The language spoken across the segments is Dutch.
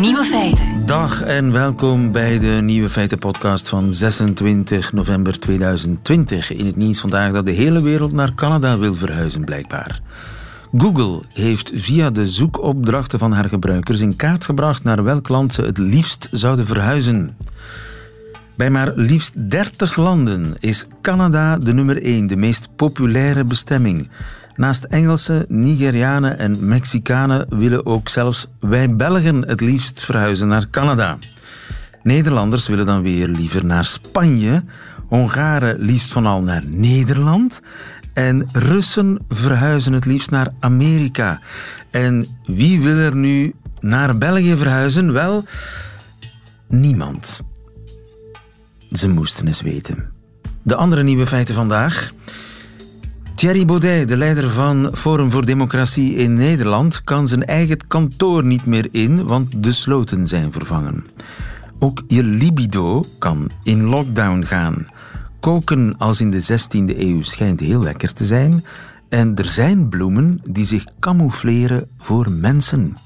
Nieuwe feiten. Dag en welkom bij de Nieuwe Feiten podcast van 26 november 2020. In het nieuws vandaag dat de hele wereld naar Canada wil verhuizen blijkbaar. Google heeft via de zoekopdrachten van haar gebruikers in kaart gebracht naar welk land ze het liefst zouden verhuizen. Bij maar liefst 30 landen is Canada de nummer 1, de meest populaire bestemming. Naast Engelsen, Nigerianen en Mexicanen willen ook zelfs wij Belgen het liefst verhuizen naar Canada. Nederlanders willen dan weer liever naar Spanje, Hongaren liefst vanal naar Nederland en Russen verhuizen het liefst naar Amerika. En wie wil er nu naar België verhuizen? Wel, niemand. Ze moesten eens weten. De andere nieuwe feiten vandaag. Thierry Baudet, de leider van Forum voor Democratie in Nederland, kan zijn eigen kantoor niet meer in, want de sloten zijn vervangen. Ook je libido kan in lockdown gaan. Koken als in de 16e eeuw schijnt heel lekker te zijn. En er zijn bloemen die zich camoufleren voor mensen.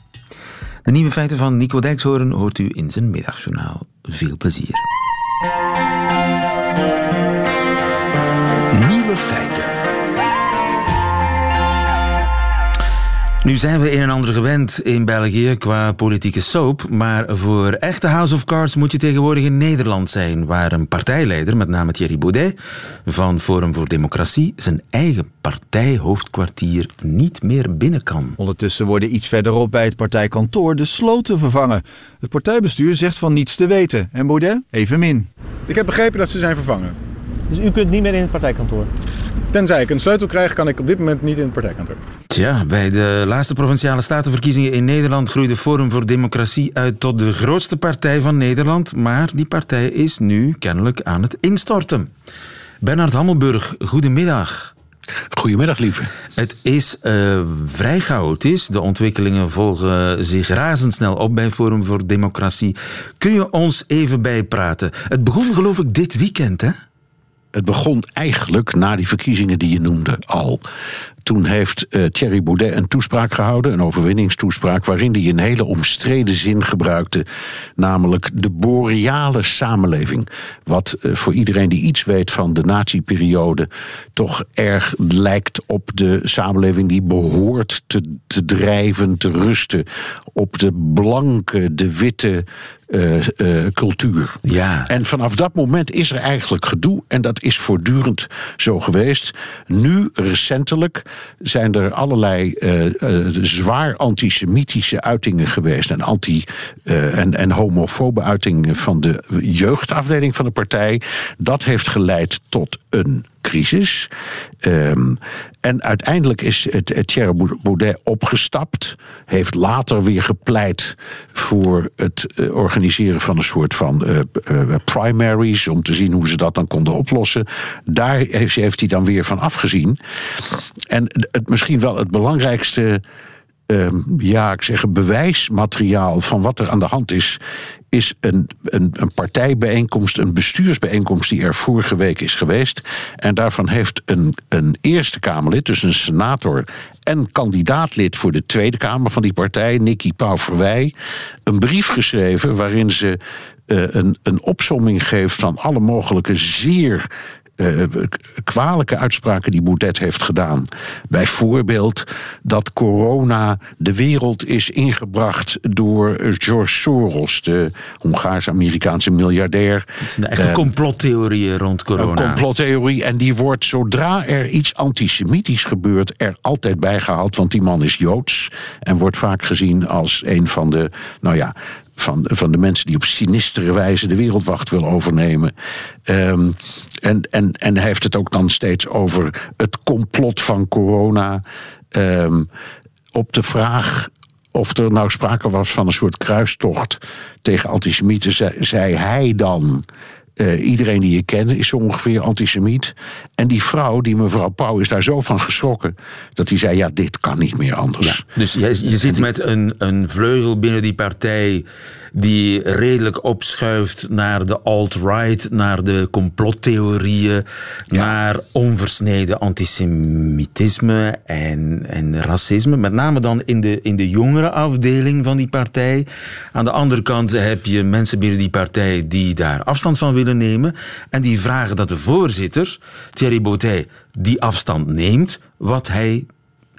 De nieuwe feiten van Nico Dijkshoorn hoort u in zijn middagjournaal. Veel plezier. Nieuwe feiten. Nu zijn we een en ander gewend in België qua politieke soap, maar voor echte House of Cards moet je tegenwoordig in Nederland zijn, waar een partijleider, met name Thierry Baudet van Forum voor Democratie, zijn eigen partijhoofdkwartier niet meer binnen kan. Ondertussen worden iets verderop bij het partijkantoor de sloten vervangen. Het partijbestuur zegt van niets te weten en Baudet evenmin. Ik heb begrepen dat ze zijn vervangen. Dus u kunt niet meer in het partijkantoor? Tenzij ik een sleutel krijg, kan ik op dit moment niet in het partijkantoor. Tja, bij de laatste provinciale statenverkiezingen in Nederland groeide Forum voor Democratie uit tot de grootste partij van Nederland, maar die partij is nu kennelijk aan het instorten. Bernard Hammelburg, goedemiddag. Goedemiddag, lieve. Het is uh, vrij chaotisch. De ontwikkelingen volgen zich razendsnel op bij Forum voor Democratie. Kun je ons even bijpraten? Het begon geloof ik dit weekend, hè? Het begon eigenlijk na die verkiezingen die je noemde al. Toen heeft uh, Thierry Baudet een toespraak gehouden, een overwinningstoespraak, waarin hij een hele omstreden zin gebruikte, namelijk de boreale samenleving. Wat uh, voor iedereen die iets weet van de nazi-periode toch erg lijkt op de samenleving die behoort te, te drijven, te rusten op de blanke, de witte, uh, uh, cultuur. Ja. En vanaf dat moment is er eigenlijk gedoe. En dat is voortdurend zo geweest. Nu, recentelijk, zijn er allerlei uh, zwaar antisemitische uitingen geweest. En, anti, en, en homofobe uitingen van de jeugdafdeling van de partij. Dat heeft geleid tot een crisis. Um, en uiteindelijk is het, het Thierry Baudet opgestapt. Heeft later weer gepleit voor het uh, organiseren van een soort van uh, uh, primaries. Om te zien hoe ze dat dan konden oplossen. Daar heeft, hij dan weer van afgezien. En het, misschien wel het belangrijkste. ja, ik zeg bewijsmateriaal van wat er aan de hand is, is een, een, een partijbijeenkomst, een bestuursbijeenkomst die er vorige week is geweest. En daarvan heeft een, een Eerste Kamerlid, dus een senator en kandidaatlid voor de Tweede Kamer van die partij, Nicky Pauverwij, een brief geschreven waarin ze uh, een, een opsomming geeft van alle mogelijke zeer uh, kwalijke uitspraken die Boudet heeft gedaan. Bijvoorbeeld dat corona de wereld is ingebracht door George Soros, de Hongaars-Amerikaanse miljardair. Het zijn echte uh, complottheorieën rond corona. Een complottheorie en die wordt zodra er iets antisemitisch gebeurt er altijd bijgehaald, want die man is Joods en wordt vaak gezien als een van de, nou ja, van, van de mensen die op sinistere wijze de wereldwacht wil overnemen. Um, en, en, en hij heeft het ook dan steeds over het complot van corona. Um, op de vraag of er nou sprake was van een soort kruistocht tegen antisemieten, zei hij dan. Eh, iedereen die ik ken is zo ongeveer antisemiet. En die vrouw, die mevrouw Pauw, is daar zo van geschrokken. dat hij zei: Ja, dit kan niet meer anders. Dus je, je zit met een, een vleugel binnen die partij die redelijk opschuift naar de alt-right, naar de complottheorieën, naar onversneden antisemitisme en, en racisme. Met name dan in de, in de jongere afdeling van die partij. Aan de andere kant heb je mensen binnen die partij die daar afstand van willen nemen en die vragen dat de voorzitter, Thierry Baudet, die afstand neemt, wat hij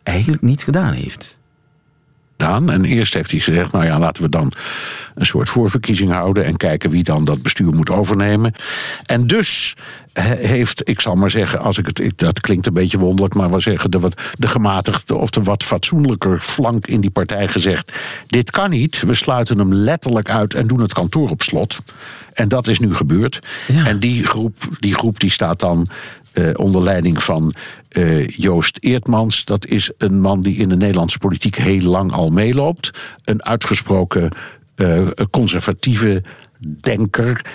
eigenlijk niet gedaan heeft. En eerst heeft hij gezegd, nou ja, laten we dan een soort voorverkiezing houden en kijken wie dan dat bestuur moet overnemen. En dus heeft, ik zal maar zeggen, als ik het, dat klinkt een beetje wonderlijk, maar we zeggen de, wat, de gematigde of de wat fatsoenlijker flank in die partij gezegd: dit kan niet, we sluiten hem letterlijk uit en doen het kantoor op slot. En dat is nu gebeurd. En die groep, die groep die staat dan uh, onder leiding van uh, Joost Eertmans. Dat is een man die in de Nederlandse politiek heel lang al meeloopt. Een uitgesproken uh, conservatieve denker.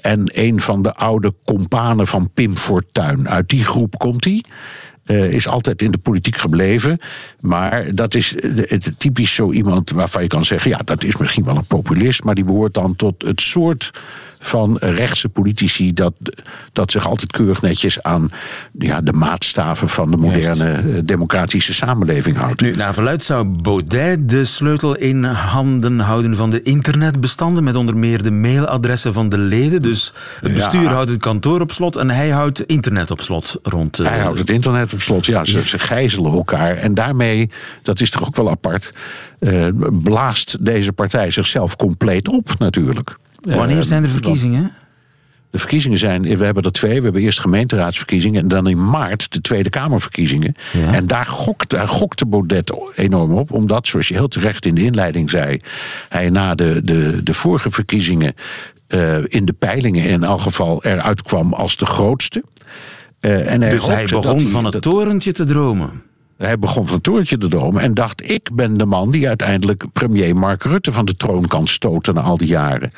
en een van de oude companen van Pim Fortuyn. Uit die groep komt hij. is altijd in de politiek gebleven. Maar dat is typisch zo iemand waarvan je kan zeggen: ja, dat is misschien wel een populist. Maar die behoort dan tot het soort van rechtse politici dat, dat zich altijd keurig netjes aan ja, de maatstaven van de moderne eh, democratische samenleving houdt. Nu, naar verluid zou Baudet de sleutel in handen houden van de internetbestanden, met onder meer de mailadressen van de leden. Dus het bestuur houdt het kantoor op slot en hij houdt internet op slot rond. Uh, hij houdt het internet op slot, ja. Ze, ze gijzelen elkaar. En daarmee, dat is toch ook wel apart, uh, blaast deze partij zichzelf compleet op natuurlijk. Wanneer eh, zijn er verkiezingen? De verkiezingen zijn, we hebben er twee. We hebben eerst gemeenteraadsverkiezingen en dan in maart de Tweede Kamerverkiezingen. En daar, gokt, daar gokte Baudet enorm op, omdat, zoals je heel terecht in de inleiding zei, hij na de, de, de vorige verkiezingen uh, in de peilingen in elk geval eruit kwam als de grootste. Uh, en hij dus hij begon van het torentje te dromen. Hij begon van het torentje te dromen en dacht: ik ben de man die uiteindelijk premier Mark Rutte van de troon kan stoten na al die jaren.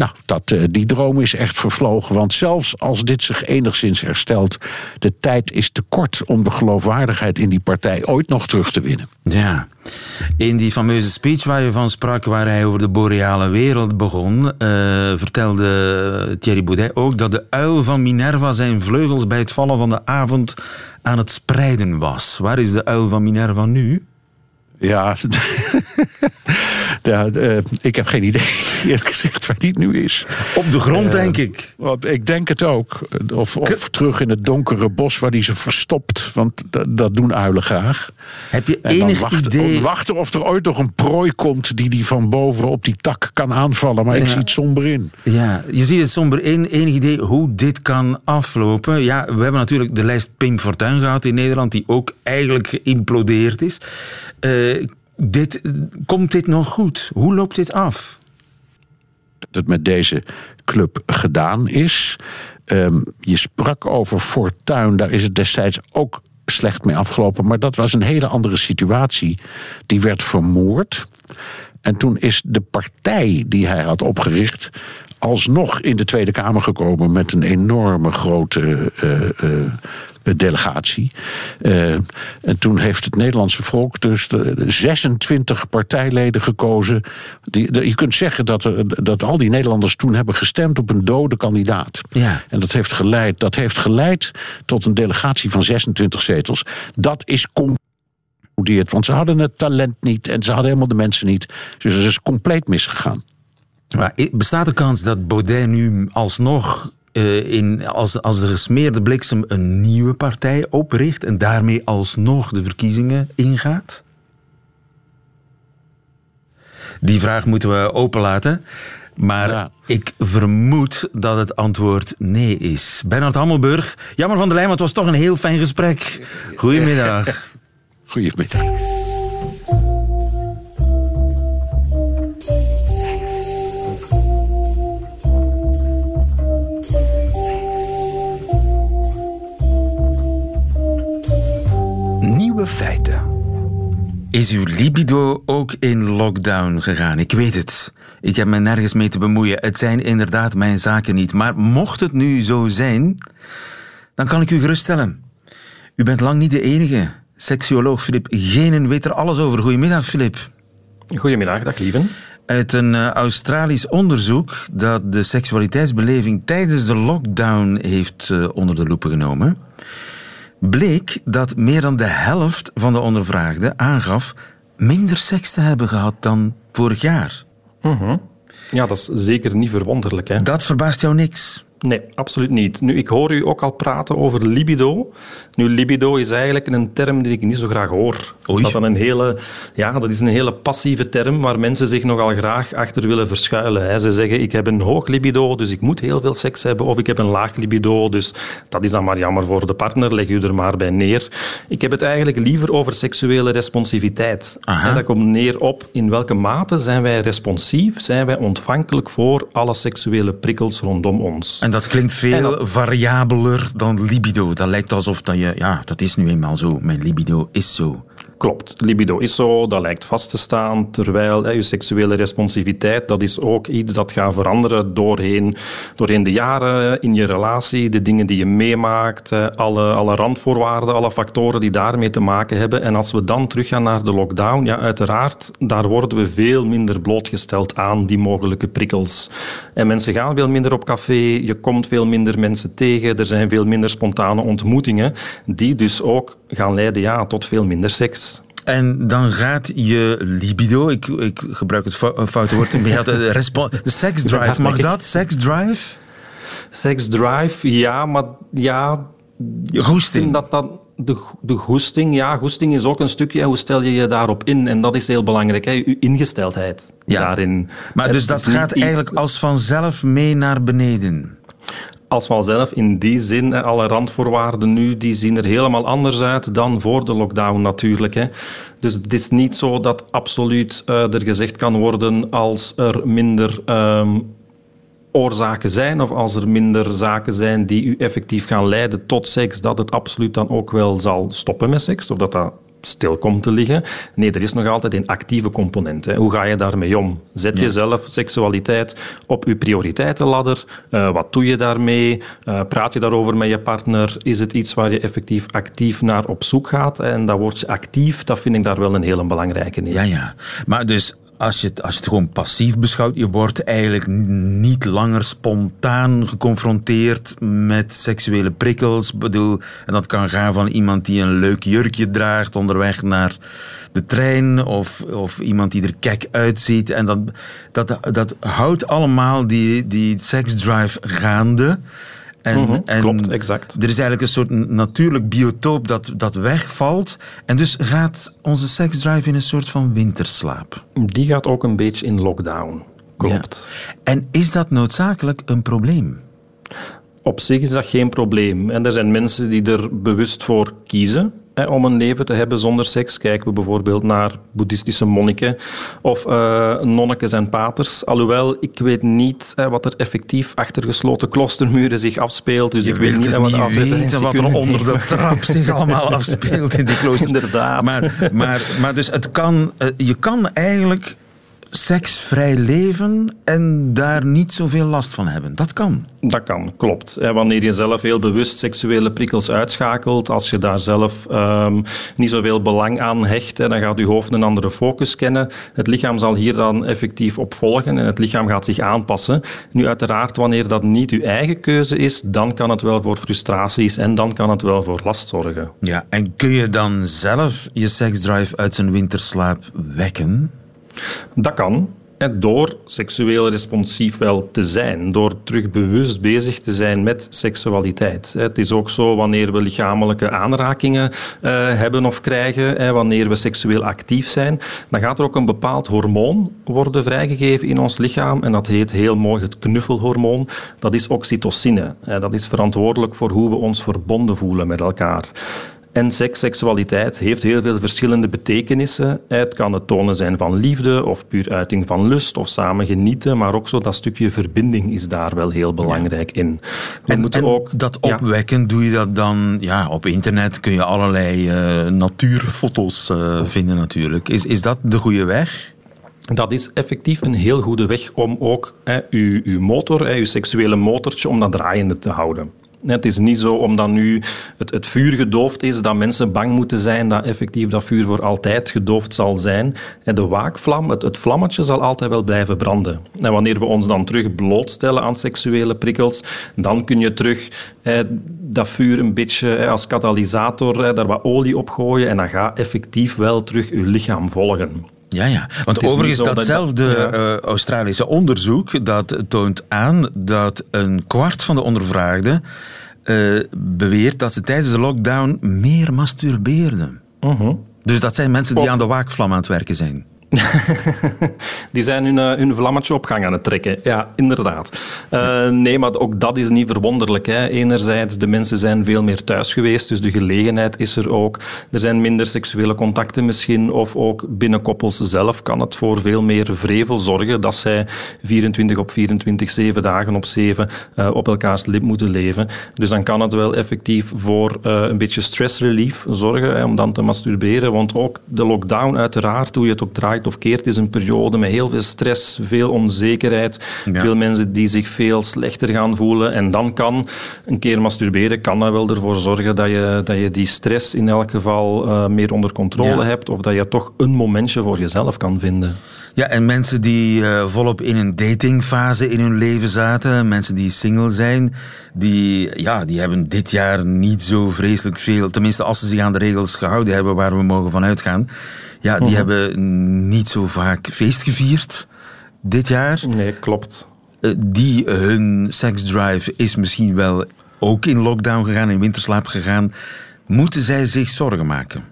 Nou, dat, eh, die droom is echt vervlogen. Want zelfs als dit zich enigszins herstelt, de tijd is te kort om de geloofwaardigheid in die partij ooit nog terug te winnen. Ja. In die fameuze speech waar je van sprak, waar hij over de boreale wereld begon, uh, vertelde Thierry Boudet ook dat de uil van Minerva zijn vleugels bij het vallen van de avond aan het spreiden was. Waar is de uil van Minerva nu? Ja, ja uh, ik heb geen idee, eerlijk gezegd, waar die nu is. Op de grond, uh, denk ik. Ik denk het ook. Of, of terug in het donkere bos waar die ze verstopt. Want dat doen uilen graag. Heb je enig wacht, idee... Wachten of er ooit nog een prooi komt die die van boven op die tak kan aanvallen. Maar ja. ik zie het somber in. Ja, je ziet het somber in. Enig idee hoe dit kan aflopen? Ja, we hebben natuurlijk de lijst Pim Fortuyn gehad in Nederland, die ook eigenlijk geïmplodeerd is. Uh, dit, komt dit nog goed? Hoe loopt dit af? Dat het met deze club gedaan is. Um, je sprak over Fortuin, daar is het destijds ook slecht mee afgelopen. Maar dat was een hele andere situatie. Die werd vermoord. En toen is de partij die hij had opgericht alsnog in de Tweede Kamer gekomen met een enorme grote uh, uh, delegatie. Uh, en toen heeft het Nederlandse volk dus de 26 partijleden gekozen. Die, de, je kunt zeggen dat, er, dat al die Nederlanders toen hebben gestemd op een dode kandidaat. Ja. En dat heeft, geleid, dat heeft geleid tot een delegatie van 26 zetels. Dat is want ze hadden het talent niet en ze hadden helemaal de mensen niet. Dus het is compleet misgegaan. Maar bestaat de kans dat Baudet nu alsnog uh, in, als, als de gesmeerde bliksem een nieuwe partij opricht en daarmee alsnog de verkiezingen ingaat? Die vraag moeten we openlaten. Maar ja. ik vermoed dat het antwoord nee is. Bernard Hammelburg, jammer van de lijn, maar het was toch een heel fijn gesprek. Goedemiddag. Goedemiddag. Feiten. Is uw libido ook in lockdown gegaan? Ik weet het. Ik heb me nergens mee te bemoeien. Het zijn inderdaad mijn zaken niet. Maar mocht het nu zo zijn, dan kan ik u geruststellen. U bent lang niet de enige. Seksuoloog Filip Genen weet er alles over. Goedemiddag, Filip. Goedemiddag, dag lieven. Uit een uh, Australisch onderzoek dat de seksualiteitsbeleving tijdens de lockdown heeft uh, onder de loep genomen, bleek dat meer dan de helft van de ondervraagden aangaf minder seks te hebben gehad dan vorig jaar. Mm -hmm. Ja, dat is zeker niet verwonderlijk. Hè? Dat verbaast jou niks. Nee, absoluut niet. Nu, ik hoor u ook al praten over libido. Nu, libido is eigenlijk een term die ik niet zo graag hoor. Oei. Dat, een hele, ja, dat is een hele passieve term waar mensen zich nogal graag achter willen verschuilen. Ze zeggen, ik heb een hoog libido, dus ik moet heel veel seks hebben. Of ik heb een laag libido, dus dat is dan maar jammer voor de partner. Leg u er maar bij neer. Ik heb het eigenlijk liever over seksuele responsiviteit. Aha. Dat komt neer op in welke mate zijn wij responsief, zijn wij ontvankelijk voor alle seksuele prikkels rondom ons. En dat klinkt veel variabeler dan libido. Dat lijkt alsof dat je, ja, dat is nu eenmaal zo. Mijn libido is zo. Klopt, libido is zo, dat lijkt vast te staan, terwijl hè, je seksuele responsiviteit, dat is ook iets dat gaat veranderen doorheen, doorheen de jaren in je relatie, de dingen die je meemaakt, alle, alle randvoorwaarden, alle factoren die daarmee te maken hebben. En als we dan teruggaan naar de lockdown, ja, uiteraard, daar worden we veel minder blootgesteld aan die mogelijke prikkels. En mensen gaan veel minder op café, je komt veel minder mensen tegen, er zijn veel minder spontane ontmoetingen, die dus ook gaan leiden ja, tot veel minder seks. En dan gaat je libido, ik, ik gebruik het foute woord, de, de seksdrive, mag dat? Seksdrive? Seksdrive, ja, maar ja... Goesting. Dat dat, de, de goesting, ja, goesting is ook een stukje, hoe stel je je daarop in? En dat is heel belangrijk, hè, je ingesteldheid ja. daarin. Maar dus dat gaat eigenlijk als vanzelf mee naar beneden? Als vanzelf in die zin, alle randvoorwaarden nu, die zien er helemaal anders uit dan voor de lockdown natuurlijk. Hè. Dus het is niet zo dat absoluut uh, er gezegd kan worden als er minder um, oorzaken zijn of als er minder zaken zijn die u effectief gaan leiden tot seks, dat het absoluut dan ook wel zal stoppen met seks of dat dat stil komt te liggen. Nee, er is nog altijd een actieve component. Hè. Hoe ga je daarmee om? Zet Ja. je zelf seksualiteit op je prioriteitenladder? Uh, wat doe je daarmee? Uh, praat je daarover met je partner? Is het iets waar je effectief actief naar op zoek gaat? En dat woordje actief, dat vind ik daar wel een hele belangrijke in. Ja, ja. Maar dus als je, het, als je het gewoon passief beschouwt, je wordt eigenlijk niet langer spontaan geconfronteerd met seksuele prikkels. Ik bedoel, en dat kan gaan van iemand die een leuk jurkje draagt onderweg naar de trein, of, of iemand die er kek uitziet. En dat, dat, dat houdt allemaal die, die seksdrive gaande. En, Mhm, en klopt, exact. Er is eigenlijk een soort natuurlijk biotoop dat, dat wegvalt. En dus gaat onze seksdrive in een soort van winterslaap. Die gaat ook een beetje in lockdown. Klopt. Ja. En is dat noodzakelijk een probleem? Op zich is dat geen probleem. En er zijn mensen die er bewust voor kiezen hè, om een leven te hebben zonder seks. Kijken we bijvoorbeeld naar boeddhistische monniken of uh, nonnekes en paters. Alhoewel, ik weet niet hè, wat er effectief achter gesloten kloostermuren zich afspeelt. Dus Je ik weet niet, wat niet als weten wat er onder de trap zich allemaal afspeelt in die klooster. Inderdaad. Maar, maar, maar dus het kan, uh, je kan eigenlijk seksvrij leven en daar niet zoveel last van hebben. Dat kan. Dat kan, klopt. Wanneer je zelf heel bewust seksuele prikkels uitschakelt, als je daar zelf um, niet zoveel belang aan hecht, dan gaat je hoofd een andere focus kennen. Het lichaam zal hier dan effectief op volgen en het lichaam gaat zich aanpassen. Nu uiteraard, wanneer dat niet je eigen keuze is, dan kan het wel voor frustraties en dan kan het wel voor last zorgen. Ja, en kun je dan zelf je seksdrive uit zijn winterslaap wekken? Dat kan. Door seksueel responsief wel te zijn, door terug bewust bezig te zijn met seksualiteit. Het is ook zo wanneer we lichamelijke aanrakingen uh, hebben of krijgen, wanneer we seksueel actief zijn, dan gaat er ook een bepaald hormoon worden vrijgegeven in ons lichaam en dat heet heel mooi het knuffelhormoon. Dat is oxytocine. Dat is verantwoordelijk voor hoe we ons verbonden voelen met elkaar. En seks, seksualiteit heeft heel veel verschillende betekenissen. Het kan het tonen zijn van liefde of puur uiting van lust of samen genieten, maar ook zo dat stukje verbinding is daar wel heel belangrijk in. We en, ook, dat opwekken, doe je dat dan ja, op internet? Kun je allerlei uh, natuurfoto's uh, vinden natuurlijk. Is, is dat de goede weg? Dat is effectief een heel goede weg om ook hè, uw, uw motor, hè, uw seksuele motortje, om dat draaiende te houden. Het is niet zo omdat nu het, het, vuur gedoofd is, dat mensen bang moeten zijn dat effectief dat vuur voor altijd gedoofd zal zijn. De waakvlam, het, het vlammetje, zal altijd wel blijven branden. En wanneer we ons dan terug blootstellen aan seksuele prikkels, dan kun je terug dat vuur een beetje als katalysator daar wat olie op gooien en dan gaat effectief wel terug je lichaam volgen. Ja, ja. Want overigens datzelfde eh, Australische onderzoek dat toont aan dat een kwart van de ondervraagden uh, beweert dat ze tijdens de lockdown meer masturbeerden. Uh Dus dat zijn mensen die aan de waakvlam aan het werken zijn. die zijn hun, uh, vlammetje op gang aan het trekken. Ja, inderdaad. Uh, nee, maar ook dat is niet verwonderlijk. Hè. Enerzijds, de mensen zijn veel meer thuis geweest, dus de gelegenheid is er ook. Er zijn minder seksuele contacten misschien, of ook binnen koppels zelf kan het voor veel meer vrevel zorgen dat zij 24 op 24, 7 dagen op 7 uh, eh, op elkaars lip moeten leven. Dus dan kan het wel effectief voor een beetje stress relief zorgen, hè, om dan te masturberen. Want ook de lockdown, uiteraard, hoe je het ook draait, of keert, is een periode met heel veel stress, veel onzekerheid, veel mensen die zich veel slechter gaan voelen. En dan kan een keer masturberen, kan dat wel ervoor zorgen dat je, dat je die stress in elk geval uh, meer onder controle hebt, of dat je toch een momentje voor jezelf kan vinden. Ja, en mensen die uh, volop in een datingfase in hun leven zaten, mensen die single zijn, die, ja, die hebben dit jaar niet zo vreselijk veel, tenminste als ze zich aan de regels gehouden hebben waar we mogen van uitgaan, ja, die mhm. hebben niet zo vaak feest gevierd dit jaar. Nee, klopt. Uh, die, uh, hun seksdrive is misschien wel ook in lockdown gegaan, in winterslaap gegaan. Moeten zij zich zorgen maken?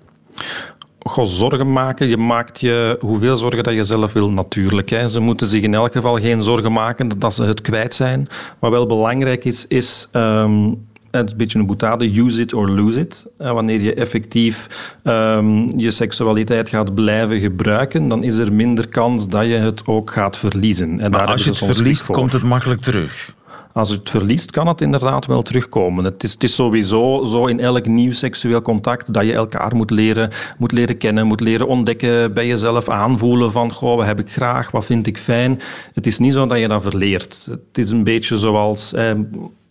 Goh, zorgen maken. Je maakt je hoeveel zorgen dat je zelf wil natuurlijk. Hè. Ze moeten zich in elk geval geen zorgen maken dat ze het kwijt zijn. Wat wel belangrijk is, is um, het is een beetje een boetade, use it or lose it. En wanneer je effectief um, je seksualiteit gaat blijven gebruiken, dan is er minder kans dat je het ook gaat verliezen. En maar als je het verliest, komt het makkelijk terug. Als het verliest, kan het inderdaad wel terugkomen. Het is, het is sowieso zo in elk nieuw seksueel contact dat je elkaar moet leren, moet leren kennen, moet leren ontdekken, bij jezelf aanvoelen van goh, wat heb ik graag, wat vind ik fijn. Het is niet zo dat je dat verleert. Het is een beetje zoals... Eh,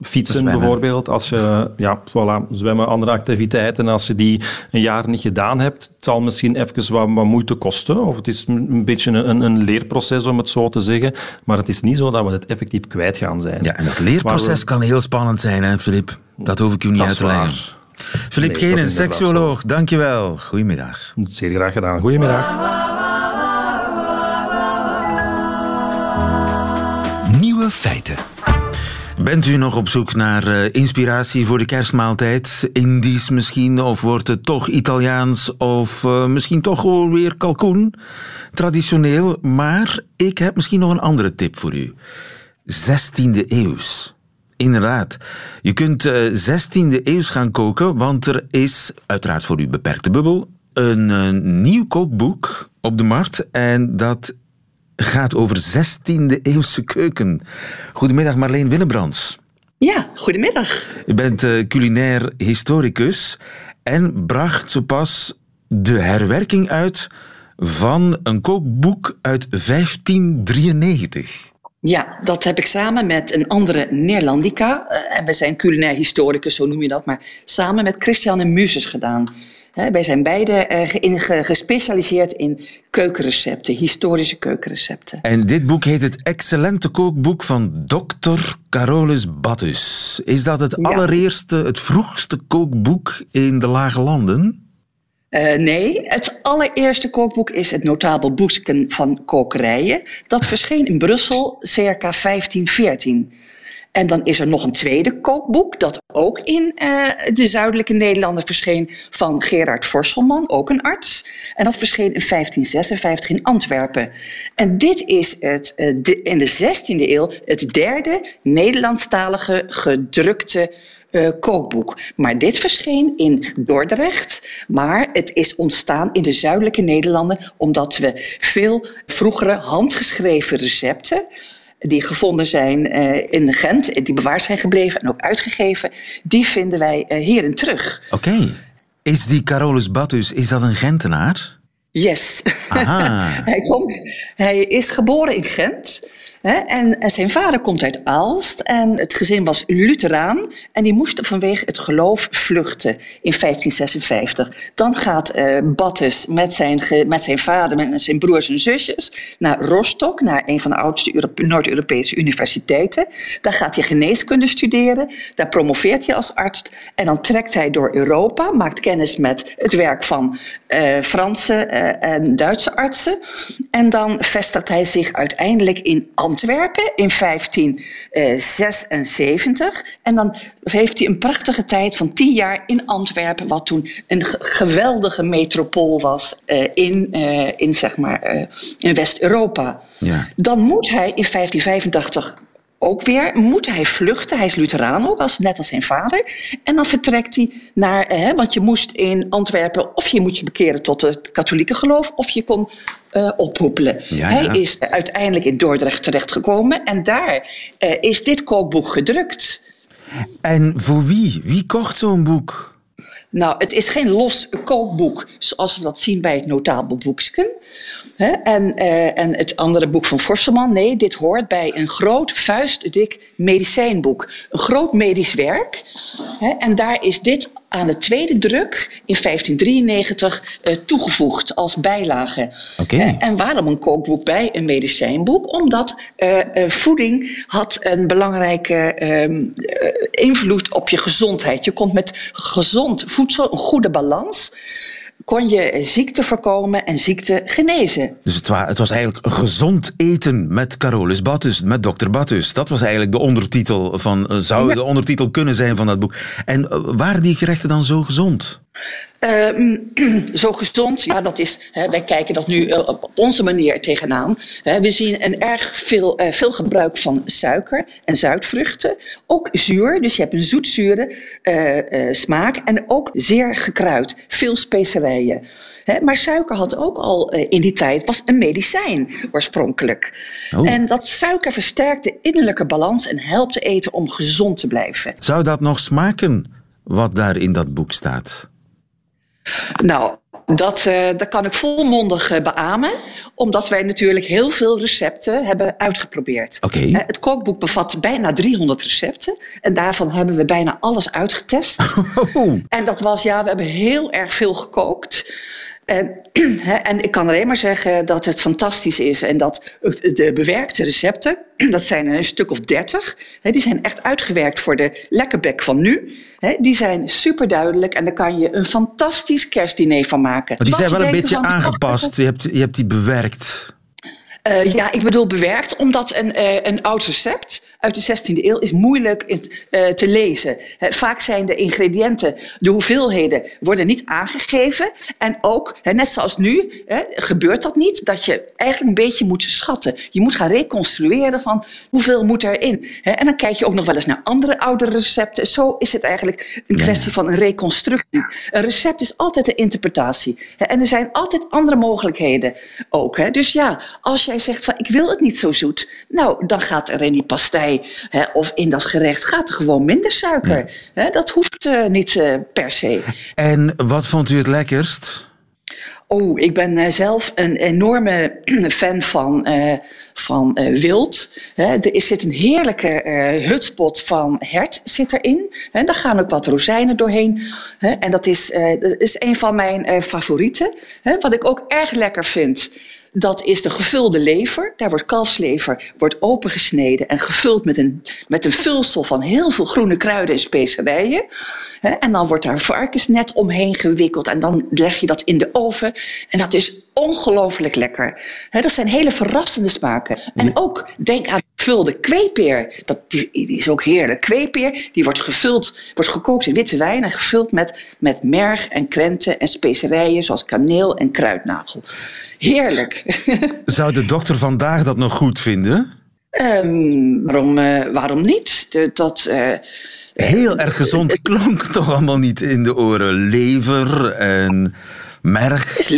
Fietsen bijvoorbeeld, als je ja, voilà, zwemmen, andere activiteiten, als je die een jaar niet gedaan hebt, het zal misschien even wat, wat moeite kosten, of het is een beetje een, een, leerproces om het zo te zeggen, maar het is niet zo dat we het effectief kwijt gaan zijn. Ja, en dat leerproces kan heel spannend zijn, hè, Filip? Dat hoef ik u niet uit te leggen. Filip nee, Genen, seksuoloog, dankjewel. Goedemiddag. Zeer graag gedaan. Goedemiddag. Nieuwe feiten. Bent u nog op zoek naar uh, inspiratie voor de kerstmaaltijd? Indisch misschien, of wordt het toch Italiaans, of uh, misschien toch gewoon weer kalkoen? Traditioneel, maar ik heb misschien nog een andere tip voor u. 16e eeuws. Inderdaad. Je kunt uh, 16e eeuws gaan koken, want er is, uiteraard voor uw beperkte bubbel, een nieuw kookboek op de markt. En dat gaat over 16e eeuwse keuken. Goedemiddag Marleen Willebrands. Ja, goedemiddag. U bent uh, culinair historicus en bracht zo pas de herwerking uit van een kookboek uit 1593. Ja, dat heb ik samen met een andere Neerlandica. Uh, en we zijn culinair historicus, zo noem je dat. Maar samen met Christiane Muses gedaan wij zijn beide uh, gespecialiseerd in keukenrecepten, historische keukenrecepten. En dit boek heet het Excellente Kookboek van Dr. Carolus Battus. Is dat het allereerste, het vroegste kookboek in de Lage Landen? Uh, nee, het allereerste kookboek is het notabel Boeken van Kokerijen. Dat verscheen in Brussel circa 1514. En dan is er nog een tweede kookboek, dat ook in uh, de zuidelijke Nederlanden verscheen, van Gerard Vorselman, ook een arts. En dat verscheen in 1556 in Antwerpen. En dit is het, de, in de 16e eeuw het derde Nederlandstalige gedrukte eh, kookboek. Maar dit verscheen in Dordrecht. Maar het is ontstaan in de zuidelijke Nederlanden omdat we veel vroegere handgeschreven recepten die gevonden zijn uh, in Gent, die bewaard zijn gebleven en ook uitgegeven, die vinden wij uh, hierin terug. Oké. Is die Carolus Battus, is dat een Gentenaar? Yes. Aha. hij, komt, hij is geboren in Gent. En zijn vader komt uit Aalst en het gezin was Lutheraan en die moesten vanwege het geloof vluchten in 1556. Dan gaat uh, met zijn, met zijn vader en zijn broers en zusjes naar Rostock, naar een van de oudste Noord-Europese universiteiten. Daar gaat hij geneeskunde studeren, daar promoveert hij als arts en dan trekt hij door Europa, maakt kennis met het werk van uh, Franse uh, en Duitse artsen en dan vestigt hij zich uiteindelijk in Antwerpen Antwerpen in 1576. En dan heeft hij een prachtige tijd van tien jaar in Antwerpen, wat toen een geweldige metropool was uh, in, uh, in, zeg maar, in West-Europa. Ja. Dan moet hij in 1585 ook weer moet hij vluchten. Hij is Lutheraan ook, als, net als zijn vader. En dan vertrekt hij naar, hè, want je moest in Antwerpen, of je moet je bekeren tot het katholieke geloof, of je kon uh, ophoepelen. Ja, hij is uiteindelijk in Dordrecht terechtgekomen en daar uh, is dit kookboek gedrukt. En voor wie? Wie kocht zo'n boek? Nou, het is geen los kookboek zoals we dat zien bij het notabel En, uh, en het andere boek van Forseman, nee, dit hoort bij een groot vuistdik medicijnboek. Een groot medisch werk. Hè? En daar is dit aan de tweede druk in 1593 uh, toegevoegd als bijlage. Okay. En waarom een kookboek bij een medicijnboek? Omdat uh, voeding had een belangrijke invloed op je gezondheid. Je kon met gezond voedsel, een goede balans kon je ziekte voorkomen en ziekte genezen. Dus het, wa het was eigenlijk gezond eten met Carolus Battus, met dokter Battus. Dat was eigenlijk de ondertitel van, uh, zou ja. de ondertitel kunnen zijn van dat boek. En uh, waren die gerechten dan zo gezond? Uh, zo gezond, ja, dat is. Hè, wij kijken dat nu uh, op onze manier tegenaan. Hè, we zien een erg veel, uh, veel gebruik van suiker en zuidvruchten. Ook zuur, dus je hebt een zoetzure uh, smaak. En ook zeer gekruid, veel specerijen. Hè, maar suiker had ook al in die tijd, was een medicijn oorspronkelijk. Oh. En dat suiker versterkt de innerlijke balans en helpt eten om gezond te blijven. Zou dat nog smaken, wat daar in dat boek staat? Nou, dat, uh, dat kan ik volmondig uh, beamen, omdat wij natuurlijk heel veel recepten hebben uitgeprobeerd. Okay. Uh, het kookboek bevat bijna 300 recepten en daarvan hebben we bijna alles uitgetest. Oh. En dat was, ja, we hebben heel erg veel gekookt. En, en ik kan alleen maar zeggen dat het fantastisch is en dat de bewerkte recepten, dat zijn een stuk of dertig, die zijn echt uitgewerkt voor de lekkerbek van nu. Die zijn super duidelijk en daar kan je een fantastisch kerstdiner van maken. Maar die Wat zijn wel een beetje van, aangepast, je hebt, je hebt die bewerkt. Uh, ja, ik bedoel bewerkt, omdat een, uh, een oud recept uit de 16e eeuw is moeilijk uh, te lezen. He, vaak zijn de ingrediënten, de hoeveelheden, worden niet aangegeven. En ook, he, net zoals nu, he, gebeurt dat niet, dat je eigenlijk een beetje moet schatten. Je moet gaan reconstrueren van hoeveel moet erin. En dan kijk je ook nog wel eens naar andere oude recepten. Zo is het eigenlijk een kwestie van een reconstructie. Een recept is altijd een interpretatie. En er zijn altijd andere mogelijkheden ook. Dus ja, als jij zegt van ik wil het niet zo zoet. Nou, dan gaat er in die pastei hè, of in dat gerecht gaat er gewoon minder suiker. Ja. Hè, dat hoeft uh, niet uh, per se. En wat vond u het lekkerst? Oh, ik ben uh, zelf een enorme fan van, van wild. Hè, er zit een heerlijke hutspot van hert zit erin. Hè, daar gaan ook wat rozijnen doorheen. Hè, en dat is, dat is een van mijn favorieten. Hè, wat ik ook erg lekker vind. Dat is de gevulde lever. Daar wordt kalfslever wordt opengesneden en gevuld met een, met een vulsel van heel veel groene kruiden en specerijen. En dan wordt daar varkensnet omheen gewikkeld en dan leg je dat in de oven. En dat is ongelooflijk lekker. Dat zijn hele verrassende smaken. En ook denk aan gevulde kweepeer. Dat, die, die is ook heerlijk. Kweepeer die wordt gevuld, wordt gekookt in witte wijn en gevuld met, met merg en krenten en specerijen zoals kaneel en kruidnagel. Heerlijk. Zou de dokter vandaag dat nog goed vinden? Ehm, waarom, eh, waarom niet? De- dat, eh, Heel erg gezond klonk toch allemaal niet in de oren. Lever en merg. is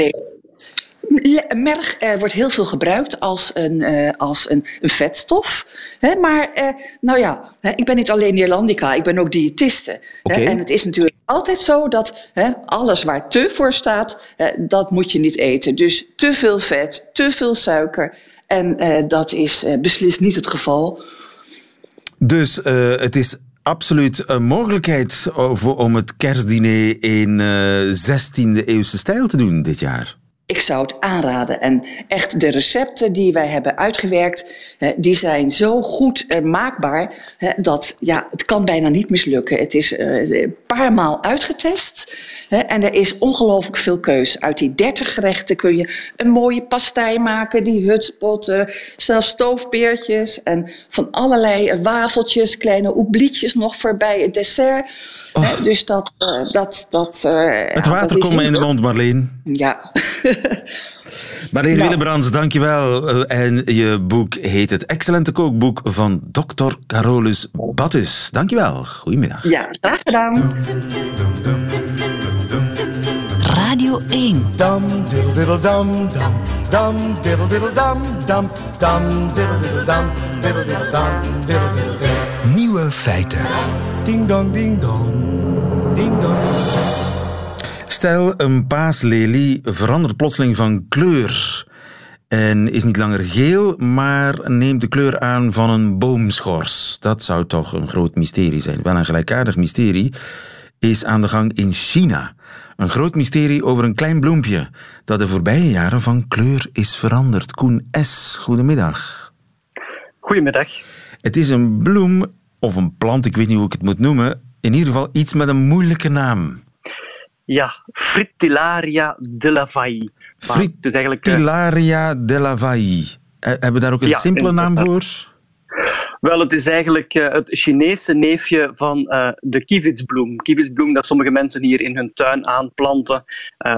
Merg eh, wordt heel veel gebruikt als een, eh, als een, een vetstof. Hè, maar eh, nou ja, hè, ik ben niet alleen Nederlandica, ik ben ook diëtiste. hè. En het is natuurlijk altijd zo dat hè, alles waar te voor staat, dat moet je niet eten. Dus te veel vet, te veel suiker. En eh, dat is eh, beslist niet het geval. Dus het is absoluut een mogelijkheid om het kerstdiner in eh 16e eeuwse stijl te doen dit jaar. Ik zou het aanraden. En echt, de recepten die wij hebben uitgewerkt, hè, die zijn zo goed eh, maakbaar hè, dat ja, het kan bijna niet mislukken. Het is eh, een paar maal uitgetest hè, en er is ongelooflijk veel keus. Uit die 30 gerechten kun je een mooie pastei maken, die hutspotten, zelfs stoofpeertjes en van allerlei eh, wafeltjes, kleine oeblietjes nog voorbij het dessert. Dus dat, dat, dat, Het water komt me in de mond, Marleen. Ja. Marleen Nou. Willebrands, dankjewel. Eh, En je boek heet Het Excellente Kookboek van Dr. Carolus Battus. Dankjewel. Goedemiddag. Ja, graag gedaan. Radio 1. Dum diddle diddle dum dum dum diddle diddle dum dum dum diddle diddle dum diddle diddle dum diddle diddle dum. Nieuwe feiten. Ding dong ding dong ding dong. Stel, een paaslelie verandert plotseling van kleur. En is niet langer geel, maar neemt de kleur aan van een boomschors. Dat zou toch een groot mysterie zijn. Wel een gelijkaardig mysterie is aan de gang in China. Een groot mysterie over een klein bloempje dat de voorbije jaren van kleur is veranderd. Koen S., goedemiddag. Goedemiddag. Het is een bloem of een plant, ik weet niet hoe ik het moet noemen. In ieder geval iets met een moeilijke naam. Ja, Fritillaria de la eigenlijk, eh, Fritillaria de la Vaille. Eh, Hebben we daar ook een Ja, simpele naam voor? Wel, het is eigenlijk eh, het Chinese neefje van de kievitsbloem. Kievitsbloem dat sommige mensen hier in hun tuin aanplanten.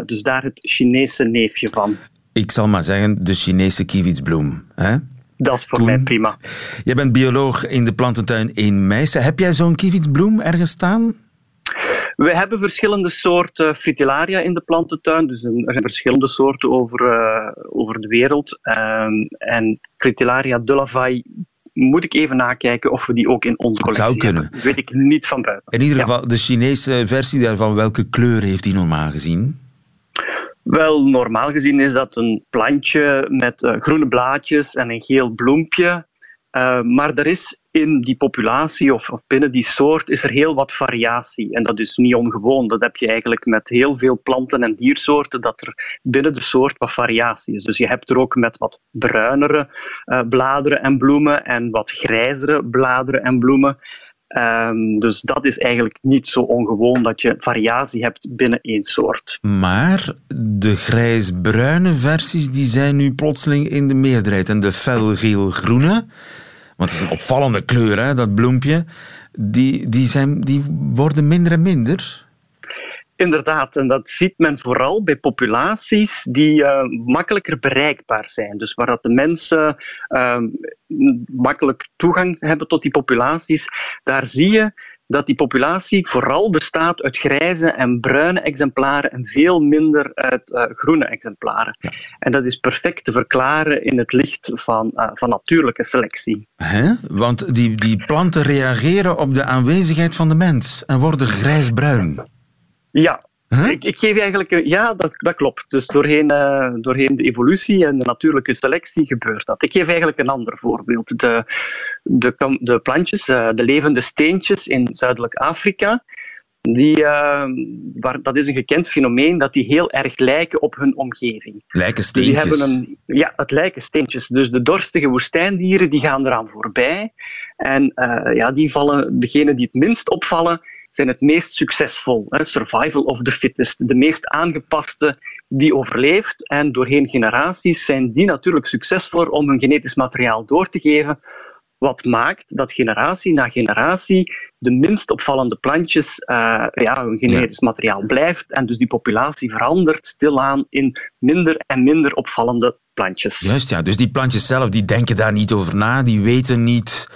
Dus daar het Chinese neefje van. Ik zal maar zeggen, de Chinese kievitsbloem. Hè? Dat is voor Koen. mij prima. Jij bent bioloog in de plantentuin in Meissen. Heb jij zo'n kievitsbloem ergens staan? We hebben verschillende soorten fritillaria in de plantentuin. Dus er zijn verschillende soorten over, eh, over de wereld. Ehm, en fritillaria de la Vaille moet ik even nakijken of we die ook in onze collectie Zou kunnen. hebben. weet ik niet van buiten. In ieder Ja. geval, de Chinese versie daarvan, welke kleur heeft die normaal gezien? Wel, normaal gezien is dat een plantje met eh, groene blaadjes en een geel bloempje. Eh, maar er is in die populatie of, of binnen die soort is er heel wat variatie. En dat is niet ongewoon. Dat heb je eigenlijk met heel veel planten- en diersoorten, dat er binnen de soort wat variatie is. Dus je hebt er ook met wat bruinere eh, bladeren en bloemen en wat grijzere bladeren en bloemen. Ehm, dus dat is eigenlijk niet zo ongewoon dat je variatie hebt binnen één soort. Maar de grijs-bruine versies die zijn nu plotseling in de meerderheid. En de felgeel-groene, want het is een opvallende kleur, hè, dat bloempje, die, die, zijn, die worden minder en minder. Inderdaad, en dat ziet men vooral bij populaties die eh, makkelijker bereikbaar zijn. Dus waar dat de mensen eh, makkelijk toegang hebben tot die populaties, daar zie je dat die populatie vooral bestaat uit grijze en bruine exemplaren en veel minder uit eh, groene exemplaren. En dat is perfect te verklaren in het licht van, eh, van natuurlijke selectie. Hè? Want die, die planten reageren op de aanwezigheid van de mens en worden grijs-bruin. Ja, ik, ik geef eigenlijk... een- Ja, dat, dat klopt. Dus doorheen, eh, doorheen de evolutie en de natuurlijke selectie gebeurt dat. Ik geef eigenlijk een ander voorbeeld. De, de, de plantjes, eh, de levende steentjes in Zuidelijk Afrika, die, eh, waar, dat is een gekend fenomeen dat die heel erg lijken op hun omgeving. Lijken Dus die steentjes. hebben een, ja, het lijken steentjes. Dus de dorstige woestijndieren die gaan eraan voorbij. En eh, ja, die vallen, degenen die het minst opvallen, zijn het meest succesvol. Hè? Survival of the fittest. De meest aangepaste die overleeft. En doorheen generaties zijn die natuurlijk succesvol om hun genetisch materiaal door te geven. Wat maakt dat generatie na generatie de minst opvallende plantjes uh, ja, hun genetisch materiaal blijft en dus die populatie verandert stilaan in minder en minder opvallende plantjes. Juist, ja. Dus die plantjes zelf die denken daar niet over na, die weten niet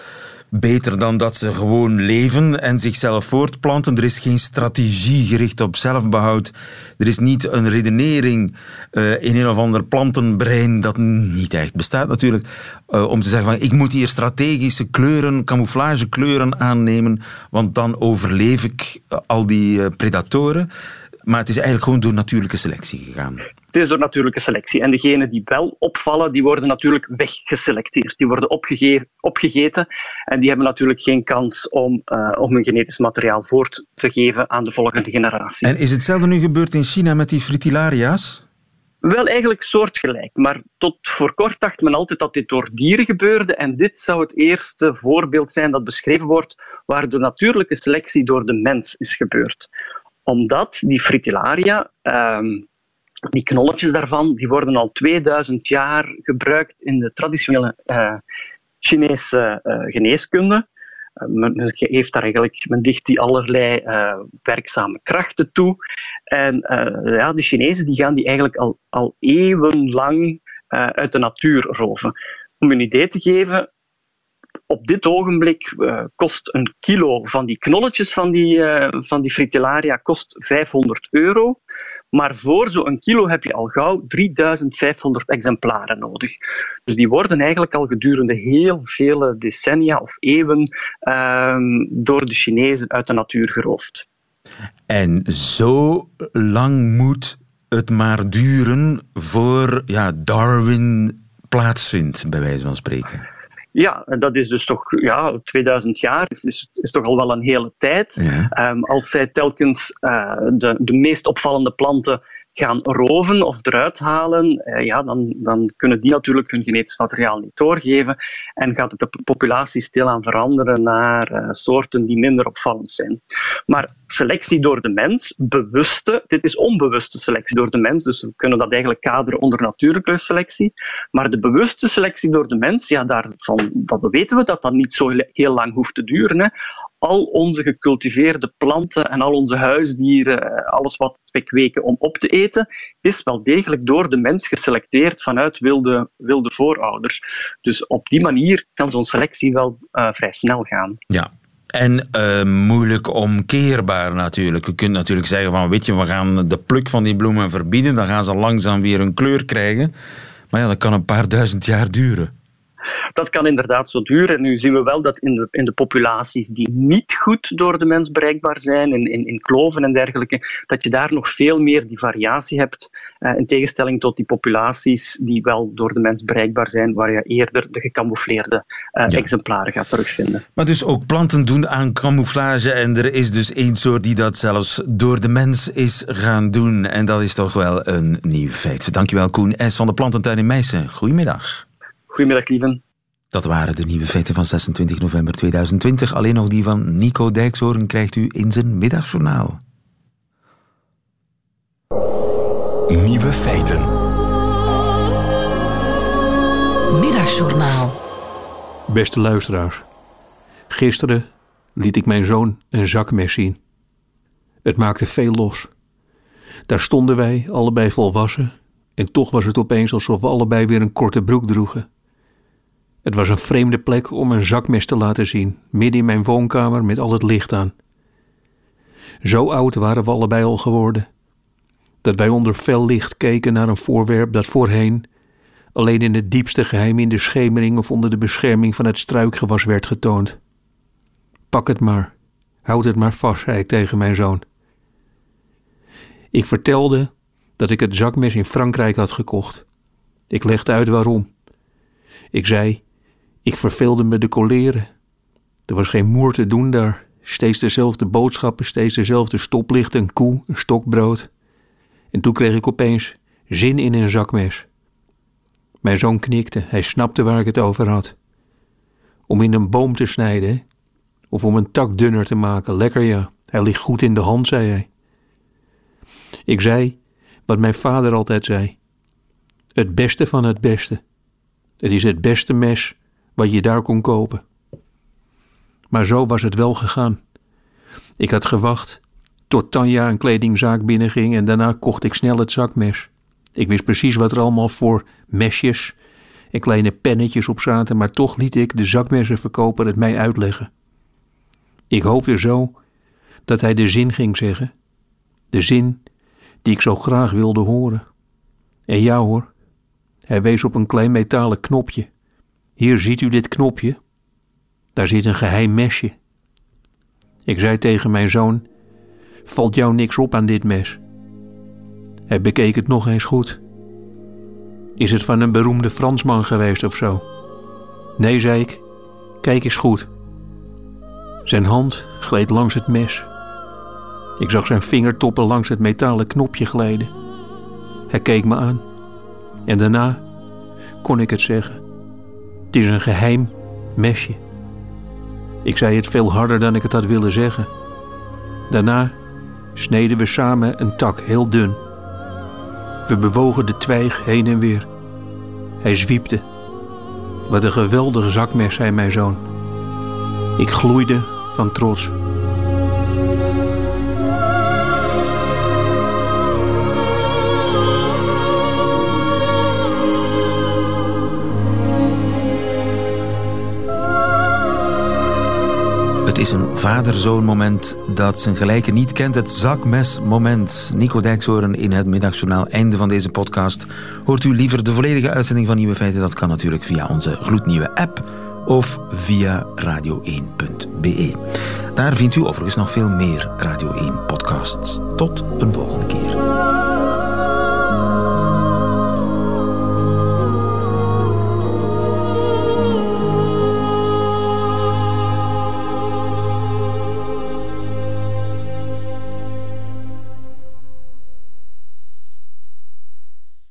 beter dan dat ze gewoon leven en zichzelf voortplanten. Er is geen strategie gericht op zelfbehoud. Er is niet een redenering uh, in een of ander plantenbrein dat niet echt bestaat natuurlijk. Uh, om te zeggen van ik moet hier strategische kleuren, camouflagekleuren aannemen, want dan overleef ik uh, al die predatoren. Maar het is eigenlijk gewoon door natuurlijke selectie gegaan. Het is door natuurlijke selectie. En degenen die wel opvallen, die worden natuurlijk weggeselecteerd. Die worden opgegeten en die hebben natuurlijk geen kans om, uh, om hun genetisch materiaal voort te geven aan de volgende generatie. En is hetzelfde nu gebeurd in China met die fritillaria's? Wel eigenlijk soortgelijk, maar tot voor kort dacht men altijd dat dit door dieren gebeurde en dit zou het eerste voorbeeld zijn dat beschreven wordt waar de natuurlijke selectie door de mens is gebeurd omdat die fritillaria, um, die knolletjes daarvan, die worden al 2000 jaar gebruikt in de traditionele uh, Chinese uh, geneeskunde. Uh, men heeft daar eigenlijk, men dicht die allerlei werkzame krachten toe. En ja, de Chinezen die gaan die eigenlijk al, al eeuwenlang uit de natuur roven. Om een idee te geven, op dit ogenblik kost een kilo van die knolletjes van die, van die fritillaria kost 500 euro. Maar voor zo'n kilo heb je al gauw 3500 exemplaren nodig. Dus die worden eigenlijk al gedurende heel vele decennia of eeuwen uh, door de Chinezen uit de natuur geroofd. En zo lang moet het maar duren voor ja, Darwin plaatsvindt, bij wijze van spreken. Ja, dat is dus toch ja, 2000 jaar, is, is, is toch al wel een hele tijd. Ja. Um, als zij telkens uh, de, de meest opvallende planten gaan roven of eruit halen, eh, ja, dan, dan kunnen die natuurlijk hun genetisch materiaal niet doorgeven en gaat de populatie stilaan veranderen naar uh, soorten die minder opvallend zijn. Maar selectie door de mens, bewuste, dit is onbewuste selectie door de mens, dus we kunnen dat eigenlijk kaderen onder natuurlijke selectie, maar de bewuste selectie door de mens, ja, daarvan dat weten we dat dat niet zo heel lang hoeft te duren. Hè al onze gecultiveerde planten en al onze huisdieren, eh, alles wat we kweken om op te eten, is wel degelijk door de mens geselecteerd vanuit wilde, wilde voorouders. Dus op die manier kan zo'n selectie wel uh, vrij snel gaan. Ja, en uh, moeilijk omkeerbaar natuurlijk. Je kunt natuurlijk zeggen van, weet je, we gaan de pluk van die bloemen verbieden, dan gaan ze langzaam weer een kleur krijgen. Maar ja, dat kan een paar duizend jaar duren. Dat kan inderdaad zo duren. En nu zien we wel dat in de, in de populaties die niet goed door de mens bereikbaar zijn, in, in, in kloven en dergelijke, dat je daar nog veel meer die variatie hebt, uh, in tegenstelling tot die populaties die wel door de mens bereikbaar zijn, waar je eerder de gecamoufleerde uh, ja. exemplaren gaat terugvinden. Maar dus ook planten doen aan camouflage en er is dus één soort die dat zelfs door de mens is gaan doen. En dat is toch wel een nieuw feit. Dankjewel Koen S. van de Plantentuin in Meissen. Goedemiddag. Goedemiddag, lieven. Dat waren de nieuwe feiten van 26 november 2020. Alleen nog die van Nico Dijkshoorn krijgt u in zijn middagjournaal. Nieuwe feiten. Middagjournaal. Beste luisteraars. Gisteren liet ik mijn zoon een zakmes zien. Het maakte veel los. Daar stonden wij, allebei volwassen, en toch was het opeens alsof we allebei weer een korte broek droegen. Het was een vreemde plek om een zakmes te laten zien, midden in mijn woonkamer met al het licht aan. Zo oud waren we allebei al geworden, dat wij onder fel licht keken naar een voorwerp dat voorheen alleen in het diepste geheim in de schemering of onder de bescherming van het struikgewas werd getoond. Pak het maar, houd het maar vast, zei ik tegen mijn zoon. Ik vertelde dat ik het zakmes in Frankrijk had gekocht. Ik legde uit waarom. Ik zei ik verveelde me de koleren. Er was geen moer te doen daar. Steeds dezelfde boodschappen, steeds dezelfde stoplichten, een koe, een stokbrood. En toen kreeg ik opeens zin in een zakmes. Mijn zoon knikte, hij snapte waar ik het over had. Om in een boom te snijden, of om een tak dunner te maken, lekker ja, hij ligt goed in de hand, zei hij. Ik zei wat mijn vader altijd zei: Het beste van het beste. Het is het beste mes wat je daar kon kopen. Maar zo was het wel gegaan. Ik had gewacht tot Tanja een kledingzaak binnenging en daarna kocht ik snel het zakmes. Ik wist precies wat er allemaal voor mesjes en kleine pennetjes op zaten, maar toch liet ik de zakmessenverkoper het mij uitleggen. Ik hoopte zo dat hij de zin ging zeggen, de zin die ik zo graag wilde horen. En ja hoor, hij wees op een klein metalen knopje. Hier ziet u dit knopje. Daar zit een geheim mesje. Ik zei tegen mijn zoon: Valt jou niks op aan dit mes? Hij bekeek het nog eens goed. Is het van een beroemde Fransman geweest of zo? Nee, zei ik. Kijk eens goed. Zijn hand gleed langs het mes. Ik zag zijn vingertoppen langs het metalen knopje glijden. Hij keek me aan. En daarna kon ik het zeggen. Het is een geheim mesje. Ik zei het veel harder dan ik het had willen zeggen. Daarna sneden we samen een tak heel dun. We bewogen de twijg heen en weer. Hij zwiepte. Wat een geweldige zakmes, zei mijn zoon. Ik gloeide van trots. Het is een vader-zoon-moment dat zijn gelijke niet kent. Het zakmes-moment. Nico Dijkshoorn in het middagjournaal. Einde van deze podcast. Hoort u liever de volledige uitzending van Nieuwe Feiten? Dat kan natuurlijk via onze gloednieuwe app of via radio1.be. Daar vindt u overigens nog veel meer Radio 1 podcasts. Tot een volgende keer.